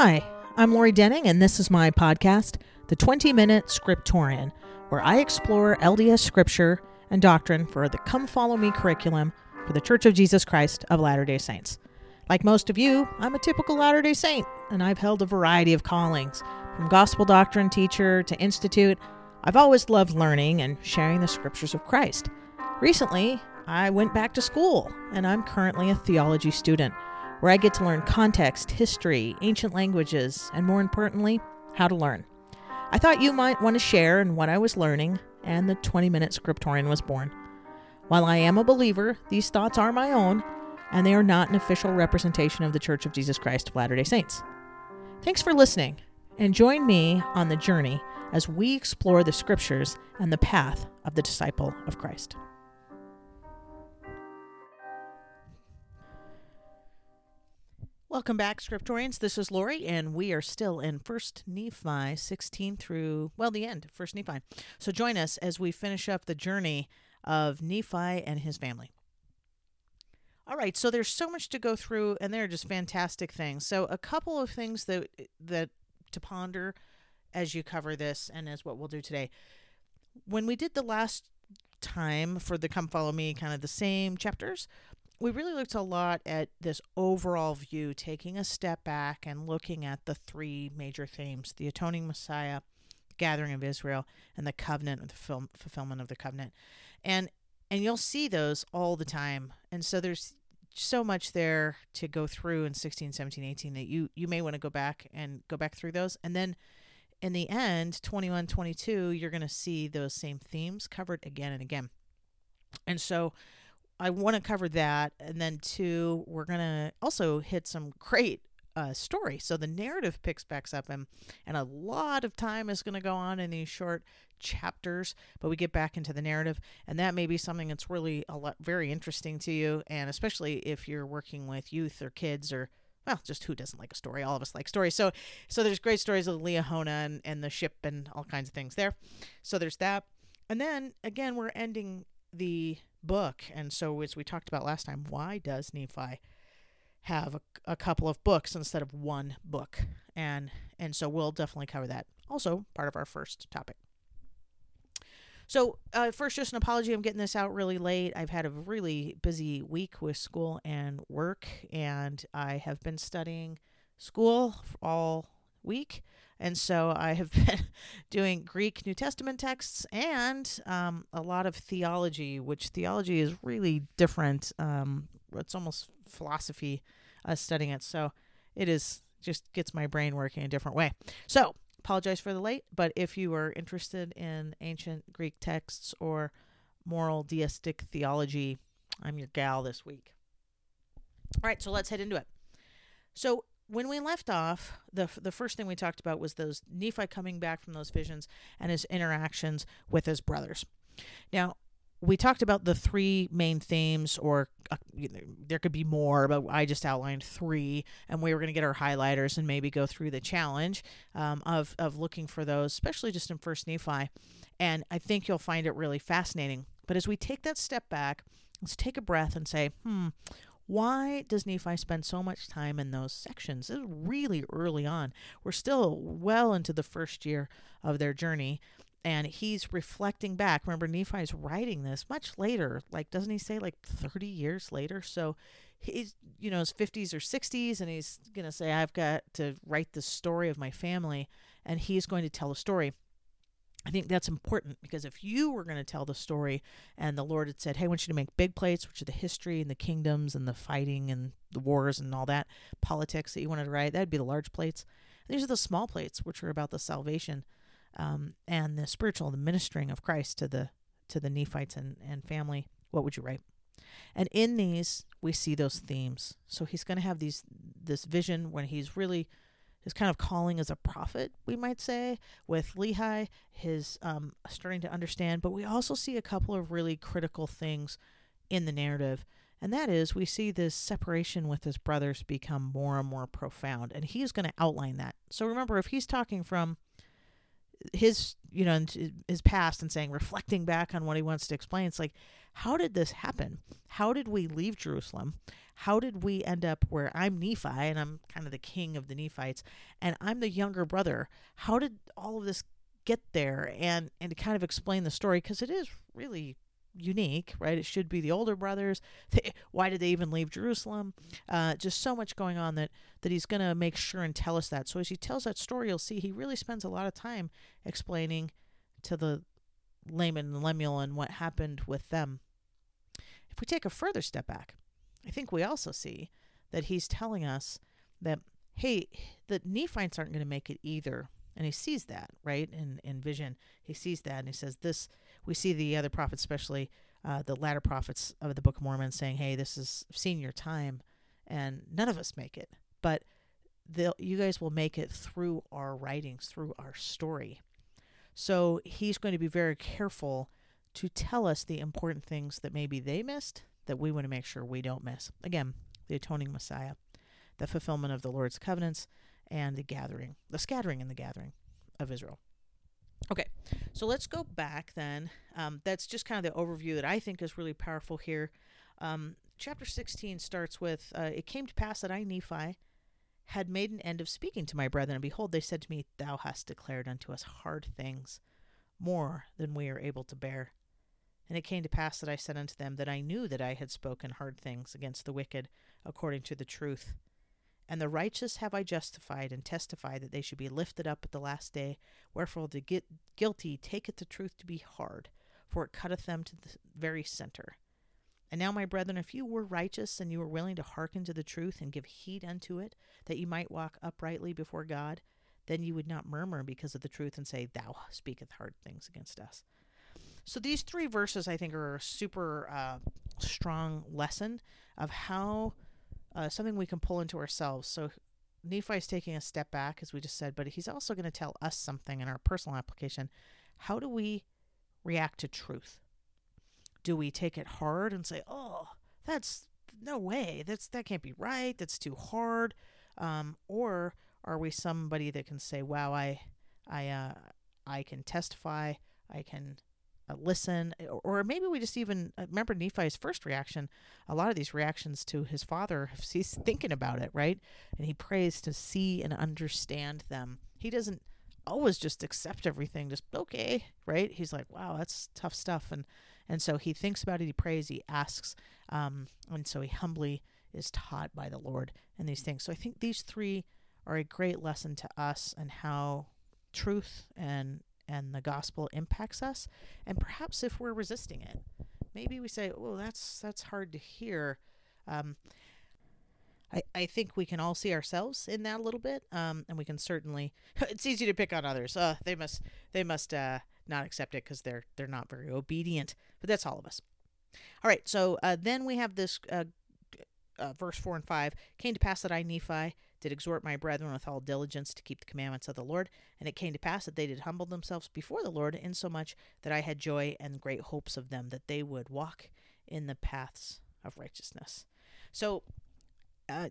Hi, I'm Lori Denning, and this is my podcast, The 20 Minute Scriptorian, where I explore LDS scripture and doctrine for the Come Follow Me curriculum for the Church of Jesus Christ of Latter day Saints. Like most of you, I'm a typical Latter day Saint, and I've held a variety of callings. From gospel doctrine teacher to institute, I've always loved learning and sharing the scriptures of Christ. Recently, I went back to school, and I'm currently a theology student where I get to learn context, history, ancient languages, and more importantly, how to learn. I thought you might want to share in what I was learning, and the 20 Minute Scriptorian was born. While I am a believer, these thoughts are my own, and they are not an official representation of the Church of Jesus Christ of Latter day Saints. Thanks for listening, and join me on the journey as we explore the scriptures and the path of the disciple of Christ. Welcome back, Scriptorians. This is Lori, and we are still in First Nephi 16 through, well, the end, First Nephi. So join us as we finish up the journey of Nephi and his family. All right, so there's so much to go through, and they're just fantastic things. So a couple of things that that to ponder as you cover this, and as what we'll do today. When we did the last time for the Come Follow Me, kind of the same chapters, we really looked a lot at this overall view, taking a step back and looking at the three major themes the atoning Messiah, the gathering of Israel, and the covenant the fulfillment of the covenant. And and you'll see those all the time. And so there's so much there to go through in 16, 17, 18 that you you may want to go back and go back through those. And then in the end, 21, 22, you're going to see those same themes covered again and again. And so I want to cover that, and then two, we're gonna also hit some great uh, story. So the narrative picks back up, and and a lot of time is going to go on in these short chapters. But we get back into the narrative, and that may be something that's really a lot very interesting to you, and especially if you're working with youth or kids or well, just who doesn't like a story? All of us like stories. So so there's great stories of Liahona and, and the ship and all kinds of things there. So there's that. And then again, we're ending the book. And so, as we talked about last time, why does Nephi have a, a couple of books instead of one book? And and so we'll definitely cover that. Also, part of our first topic. So, uh, first, just an apology. I'm getting this out really late. I've had a really busy week with school and work, and I have been studying school all week. And so I have been doing Greek New Testament texts and um, a lot of theology, which theology is really different. Um, it's almost philosophy uh, studying it. So it is just gets my brain working a different way. So apologize for the late, but if you are interested in ancient Greek texts or moral deistic theology, I'm your gal this week. All right, so let's head into it. So when we left off, the the first thing we talked about was those Nephi coming back from those visions and his interactions with his brothers. Now, we talked about the three main themes, or uh, there could be more, but I just outlined three, and we were going to get our highlighters and maybe go through the challenge um, of of looking for those, especially just in First Nephi. And I think you'll find it really fascinating. But as we take that step back, let's take a breath and say, hmm, why does Nephi spend so much time in those sections? Is really early on. We're still well into the first year of their journey. And he's reflecting back. Remember, Nephi's writing this much later. Like, doesn't he say like 30 years later? So he's, you know, his 50s or 60s, and he's going to say, I've got to write the story of my family. And he's going to tell a story. I think that's important because if you were going to tell the story and the Lord had said, Hey, I want you to make big plates, which are the history and the kingdoms and the fighting and the wars and all that politics that you wanted to write, that'd be the large plates. And these are the small plates, which are about the salvation um, and the spiritual, the ministering of Christ to the to the Nephites and, and family. What would you write? And in these, we see those themes. So he's going to have these this vision when he's really his kind of calling as a prophet, we might say, with Lehi, his um, starting to understand. But we also see a couple of really critical things in the narrative. And that is, we see this separation with his brothers become more and more profound. And he's going to outline that. So remember, if he's talking from his, you know, his past and saying, reflecting back on what he wants to explain, it's like, how did this happen? How did we leave Jerusalem? how did we end up where I'm Nephi and I'm kind of the king of the Nephites and I'm the younger brother? How did all of this get there? And and to kind of explain the story because it is really unique, right? It should be the older brothers. why did they even leave Jerusalem? Uh, just so much going on that that he's going to make sure and tell us that. So as he tells that story, you'll see he really spends a lot of time explaining to the Laman and Lemuel and what happened with them. If we take a further step back, I think we also see that he's telling us that hey, the Nephites aren't going to make it either. And he sees that, right? In in vision. He sees that and he says this we see the other prophets, especially uh, the latter prophets of the Book of Mormon, saying, "Hey, this is senior time, and none of us make it, but you guys will make it through our writings, through our story." So he's going to be very careful to tell us the important things that maybe they missed that we want to make sure we don't miss. Again, the atoning Messiah, the fulfillment of the Lord's covenants, and the gathering, the scattering and the gathering of Israel. Okay, so let's go back then. Um, that's just kind of the overview that I think is really powerful here. Um, chapter 16 starts with uh, It came to pass that I, Nephi, had made an end of speaking to my brethren, and behold, they said to me, Thou hast declared unto us hard things, more than we are able to bear. And it came to pass that I said unto them that I knew that I had spoken hard things against the wicked, according to the truth. And the righteous have I justified, and testified that they should be lifted up at the last day. Wherefore the guilty taketh the truth to be hard, for it cutteth them to the very center. And now, my brethren, if you were righteous, and you were willing to hearken to the truth, and give heed unto it, that you might walk uprightly before God, then you would not murmur because of the truth, and say, Thou speaketh hard things against us. So these three verses, I think, are a super uh, strong lesson of how uh, something we can pull into ourselves. So Nephi is taking a step back, as we just said, but he's also going to tell us something in our personal application. How do we react to truth? Do we take it hard and say, "Oh, that's no way. That's that can't be right. That's too hard," um, or are we somebody that can say, "Wow, I, I, uh, I can testify. I can uh, listen, or maybe we just even uh, remember Nephi's first reaction. A lot of these reactions to his father, he's thinking about it, right? And he prays to see and understand them. He doesn't always just accept everything, just okay, right? He's like, wow, that's tough stuff, and and so he thinks about it, he prays, he asks, um, and so he humbly is taught by the Lord in these things. So I think these three are a great lesson to us and how truth and and the gospel impacts us and perhaps if we're resisting it. Maybe we say oh that's that's hard to hear. Um, I, I think we can all see ourselves in that a little bit um, and we can certainly it's easy to pick on others. Uh, they must they must uh, not accept it because they're they're not very obedient but that's all of us. All right so uh, then we have this uh, uh, verse 4 and 5 came to pass that i nephi did exhort my brethren with all diligence to keep the commandments of the Lord. And it came to pass that they did humble themselves before the Lord, insomuch that I had joy and great hopes of them, that they would walk in the paths of righteousness. So, uh,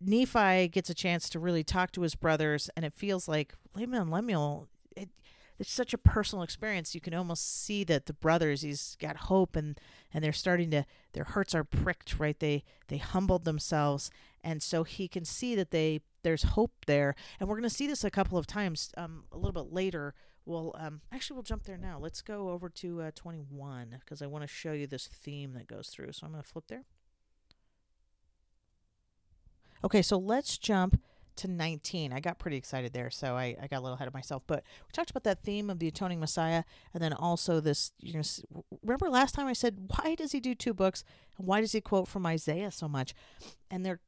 Nephi gets a chance to really talk to his brothers, and it feels like Laman and Lemuel. It, it's such a personal experience. You can almost see that the brothers, he's got hope, and and they're starting to their hearts are pricked. Right? They they humbled themselves, and so he can see that they there's hope there and we're going to see this a couple of times um, a little bit later we'll um, actually we'll jump there now let's go over to uh, 21 because i want to show you this theme that goes through so i'm going to flip there okay so let's jump to 19 i got pretty excited there so I, I got a little ahead of myself. But we talked about that theme of the atoning messiah and then also this you know remember last time i said why does he do two books? And why does he quote from isaiah so much? And they're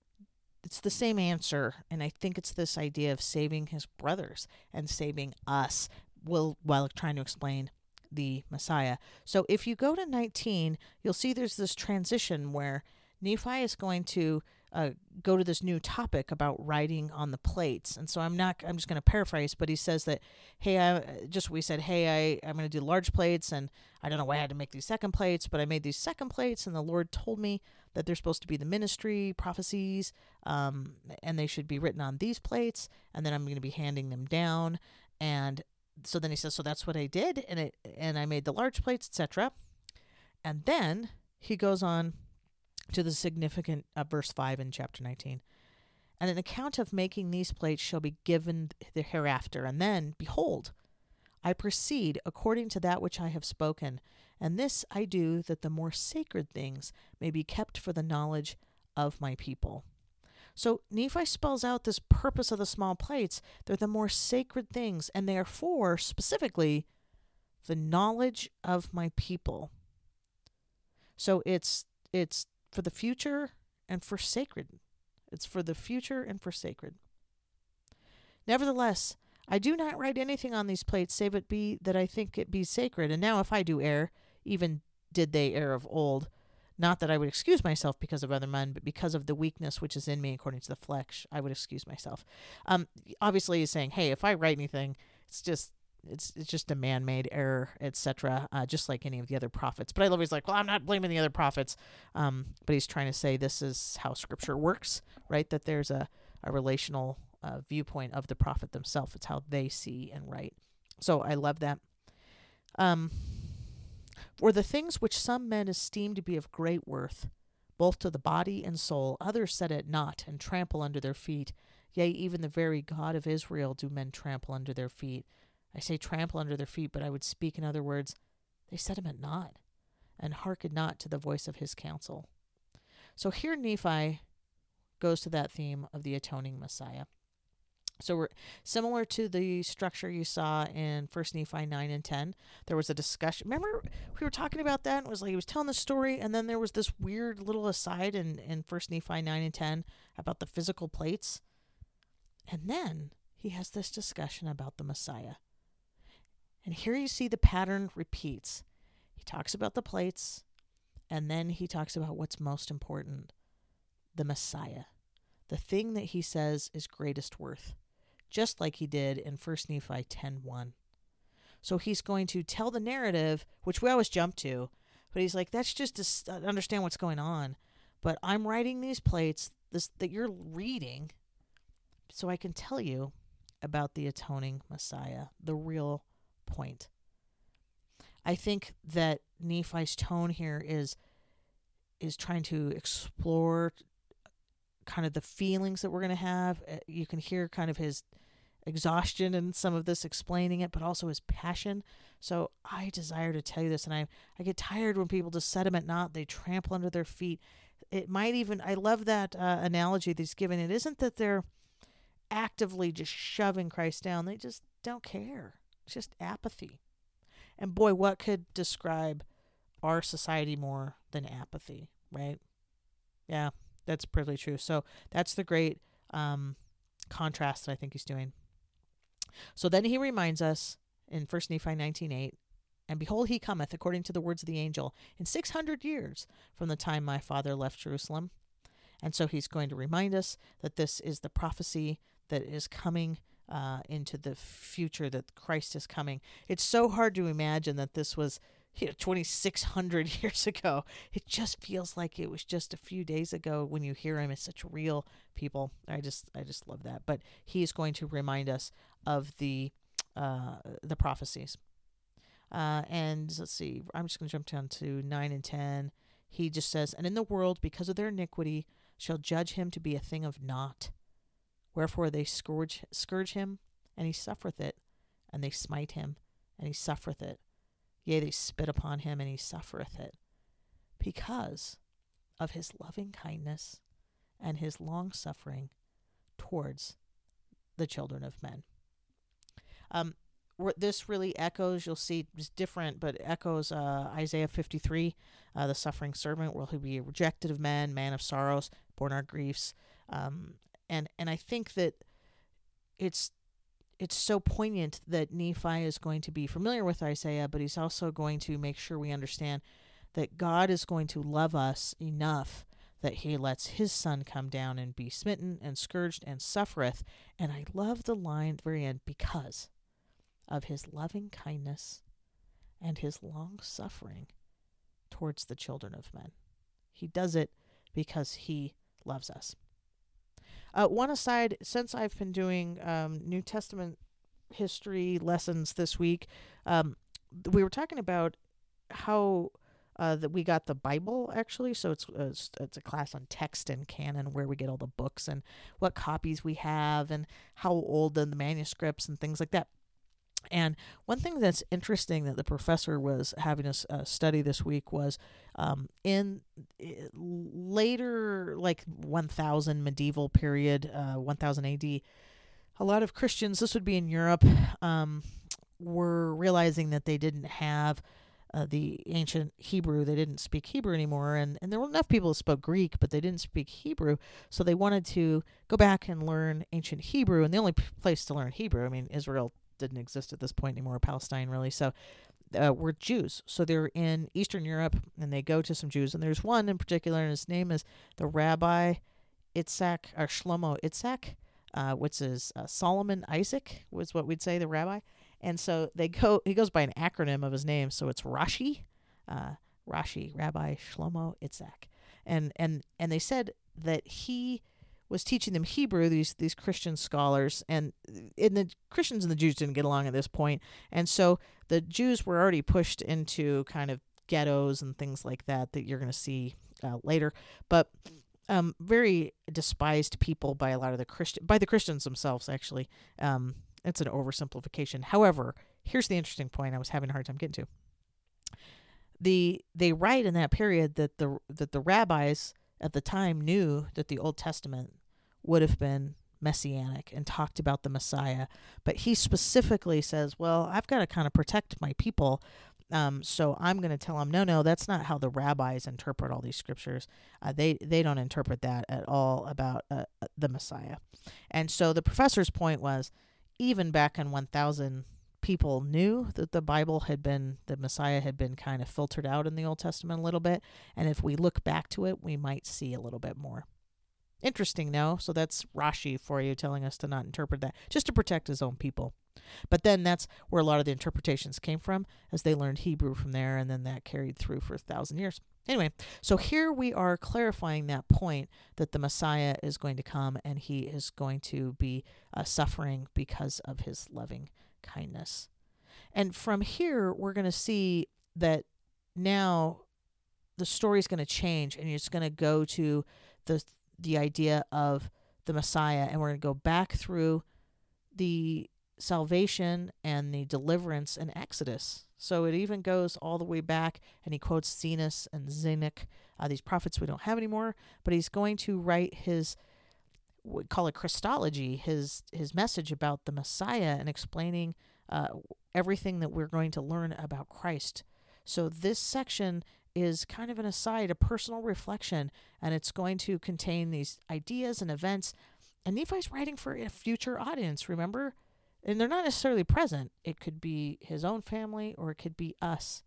it's the same answer and i think it's this idea of saving his brothers and saving us will while trying to explain the messiah. So if you go to 19 you'll see there's this transition where nephi is going to uh, go to this new topic about writing on the plates. And so I'm not, I'm just going to paraphrase, but he says that, hey, I just, we said, hey, I, I'm going to do large plates and I don't know why I had to make these second plates, but I made these second plates and the Lord told me that they're supposed to be the ministry prophecies um, and they should be written on these plates. And then I'm going to be handing them down. And so then he says, so that's what I did. And it, and I made the large plates, etc. And then he goes on to the significant uh, verse 5 in chapter 19. And an account of making these plates shall be given the hereafter. And then, behold, I proceed according to that which I have spoken. And this I do that the more sacred things may be kept for the knowledge of my people. So Nephi spells out this purpose of the small plates. They're the more sacred things, and they are for specifically the knowledge of my people. So it's it's for the future and for sacred. It's for the future and for sacred. Nevertheless, I do not write anything on these plates save it be that I think it be sacred. And now if I do err, even did they err of old, not that I would excuse myself because of other men, but because of the weakness which is in me according to the flesh, I would excuse myself. Um, obviously, he's saying, hey, if I write anything, it's just it's it's just a man-made error, etc. Uh, just like any of the other prophets. But I love he's like, well, I'm not blaming the other prophets, um, but he's trying to say this is how Scripture works, right? That there's a a relational uh, viewpoint of the prophet themselves. It's how they see and write. So I love that. Um, for the things which some men esteem to be of great worth, both to the body and soul, others set at naught and trample under their feet. Yea, even the very God of Israel do men trample under their feet. I say trample under their feet, but I would speak in other words, they set him at naught, and hearken not to the voice of his counsel. So here Nephi goes to that theme of the atoning Messiah. So we're similar to the structure you saw in First Nephi nine and ten. There was a discussion. Remember we were talking about that. It was like he was telling the story, and then there was this weird little aside in in First Nephi nine and ten about the physical plates, and then he has this discussion about the Messiah. And here you see the pattern repeats. He talks about the plates, and then he talks about what's most important the Messiah, the thing that he says is greatest worth just like he did in 1 Nephi 10:1. So he's going to tell the narrative, which we always jump to, but he's like, that's just to uh, understand what's going on. But I'm writing these plates this, that you're reading so I can tell you about the atoning Messiah, the real point. I think that Nephi's tone here is is trying to explore kind of the feelings that we're going to have. Uh, you can hear kind of his exhaustion and some of this explaining it, but also his passion. So I desire to tell you this, and I I get tired when people just set him at naught. They trample under their feet. It might even I love that uh, analogy that he's given. It isn't that they're actively just shoving Christ down; they just don't care. Just apathy. And boy, what could describe our society more than apathy, right? Yeah, that's pretty true. So that's the great um, contrast that I think he's doing. So then he reminds us in 1 Nephi 19:8, and behold, he cometh according to the words of the angel in 600 years from the time my father left Jerusalem. And so he's going to remind us that this is the prophecy that is coming uh, into the future, that Christ is coming. It's so hard to imagine that this was you know, 2600 years ago. It just feels like it was just a few days ago when you hear him it's such real people. I just i just love that. But he's going to remind us of the uh the prophecies. Uh and let's see i'm just going to jump down to 9 and 10 he just says and in the world because of their iniquity shall judge him to be a thing of naught wherefore they scourge scourge him and he suffereth it and they smite him and he suffereth it Yea, they spit upon him, and he suffereth it, because of his loving kindness and his long suffering towards the children of men. Um, this really echoes, you'll see it's different, but echoes uh, Isaiah 53, uh, the suffering servant, will he be rejected of men, man of sorrows, borne our griefs. Um, and, and I think that it's it's so poignant that Nephi is going to be familiar with Isaiah, but he's also going to make sure we understand that God is going to love us enough that he lets his son come down and be smitten and scourged and suffereth. And I love the line at the very end because of his loving kindness and his long suffering towards the children of men. He does it because he loves us. Uh, one aside, since I've been doing um, New Testament history lessons this week, um, we were talking about how uh, that we got the Bible actually. So it's, uh, it's a class on text and canon where we get all the books and what copies we have and how old the manuscripts and things like that. And one thing that's interesting that the professor was having us uh, study this week was um, in uh, like 1000 medieval period, uh, 1000 AD, a lot of Christians, this would be in Europe, um, were realizing that they didn't have uh, the ancient Hebrew. They didn't speak Hebrew anymore, and, and there were enough people who spoke Greek, but they didn't speak Hebrew. So they wanted to go back and learn ancient Hebrew. And the only place to learn Hebrew, I mean, Israel didn't exist at this point anymore, Palestine really. So uh, were Jews. So they're in Eastern Europe, and they go to some Jews. And there's one in particular, and his name is the Rabbi Itzhak or Shlomo Itzhak, uh, which is uh, Solomon Isaac was what we'd say the rabbi. And so they go. He goes by an acronym of his name, so it's Rashi, uh, Rashi, Rabbi Shlomo Itzhak, and and and they said that he was teaching them Hebrew. These these Christian scholars, and and the Christians and the Jews didn't get along at this point, and so the Jews were already pushed into kind of ghettos and things like that that you're going to see uh, later, but. Um, very despised people by a lot of the Christian by the Christians themselves actually um, it's an oversimplification. However, here's the interesting point I was having a hard time getting to. The they write in that period that the that the rabbis at the time knew that the Old Testament would have been messianic and talked about the Messiah, but he specifically says, "Well, I've got to kind of protect my people, um, so I'm going to tell them, no, no, that's not how the rabbis interpret all these scriptures. Uh, they they don't interpret that at all about uh, the Messiah." And so the professor's point was, even back in 1000 people knew that the bible had been the messiah had been kind of filtered out in the old testament a little bit and if we look back to it we might see a little bit more interesting no so that's rashi for you telling us to not interpret that just to protect his own people. But then that's where a lot of the interpretations came from as they learned hebrew from there and then that carried through for a thousand years. Anyway, so here we are clarifying that point that the Messiah is going to come and he is going to be uh, suffering because of his loving kindness. And from here, we're going to see that now the story is going to change and it's going to go to the the idea of the Messiah and we're going to go back through the salvation and the deliverance in Exodus. So it even goes all the way back, and he quotes Zenos and Zenock, uh, these prophets we don't have anymore. But he's going to write his, we call it Christology, his his message about the Messiah and explaining uh, everything that we're going to learn about Christ. So this section is kind of an aside, a personal reflection, and it's going to contain these ideas and events. And Nephi's writing for a future audience. Remember, and they're not necessarily present. It could be his own family or it could be us.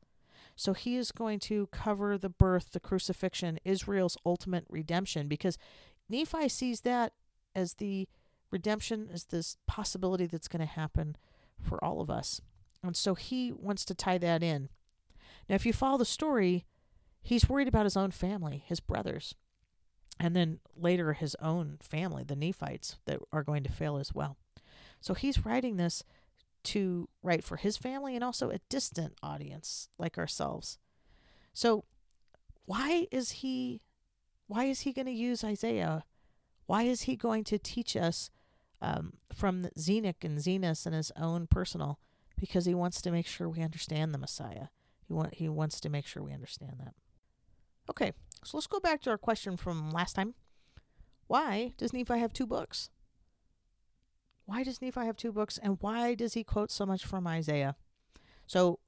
So he is going to cover the birth, the crucifixion, Israel's ultimate redemption, because Nephi sees that as the redemption, as this possibility that's going to happen for all of us. And so he wants to tie that in. Now, if you follow the story, he's worried about his own family, his brothers, and then later his own family, the Nephites, that are going to fail as well. So he's writing this to write for his family and also a distant audience like ourselves. So why is he why is he going to use Isaiah? Why is he going to teach us um, from Zenock and Zenos and his own personal? Because he wants to make sure we understand the Messiah. He want he wants to make sure we understand that. Okay, so let's go back to our question from last time. Why does Nephi have two books? why does Nephi have two books and why does he quote so much from Isaiah? So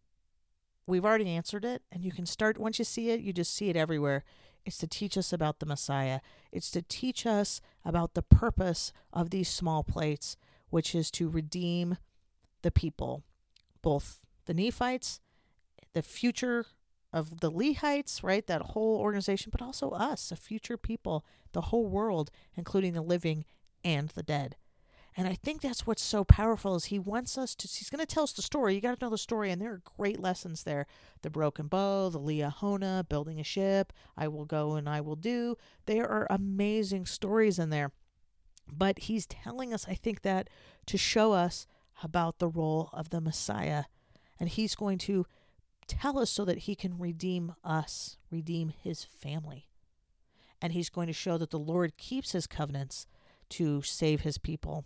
we've already answered it, and you can start once you see it, you just see it everywhere. It's to teach us about the Messiah, it's to teach us about the purpose of these small plates, which is to redeem the people, both the Nephites, the future of the Lehites, right? That whole organization, but also us, a future people, the whole world, including the living and the dead. And I think that's what's so powerful is he wants us to he's going to tell us the story. You got to know the story and there are great lessons there. The broken bow, the Liahona, building a ship, I will go and I will do. There are amazing stories in there. But he's telling us I think that to show us about the role of the Messiah and he's going to tell us so that he can redeem us, redeem his family. And he's going to show that the Lord keeps his covenants to save his people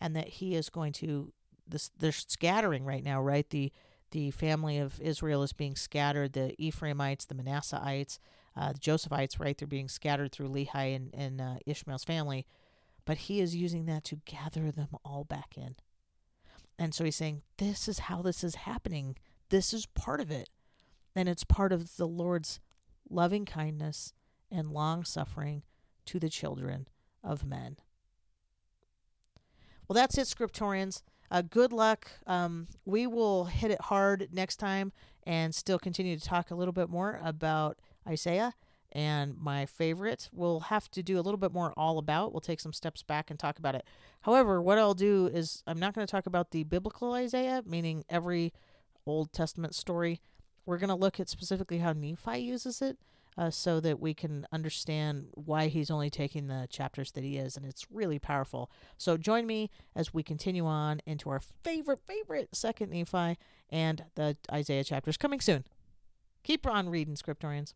and that he is going to this they're scattering right now, right? The the family of Israel is being scattered, the Ephraimites, the Manasseites, uh, the Josephites, right? They're being scattered through Lehi and, and uh, Ishmael's family. But he is using that to gather them all back in. And so he's saying, This is how this is happening. This is part of it. And it's part of the Lord's loving kindness and long suffering to the children of men. Well, that's it, scriptorians. Uh, good luck. Um, we will hit it hard next time and still continue to talk a little bit more about Isaiah. And my favorite, we'll have to do a little bit more all about. We'll take some steps back and talk about it. However, what I'll do is I'm not going to talk about the biblical Isaiah, meaning every Old Testament story. We're going to look at specifically how Nephi uses it uh, so that we can understand why he's only taking the chapters that he is. And it's really powerful. So join me as we continue on into our favorite, favorite second Nephi and the Isaiah chapters coming soon. Keep on reading, Scriptorians.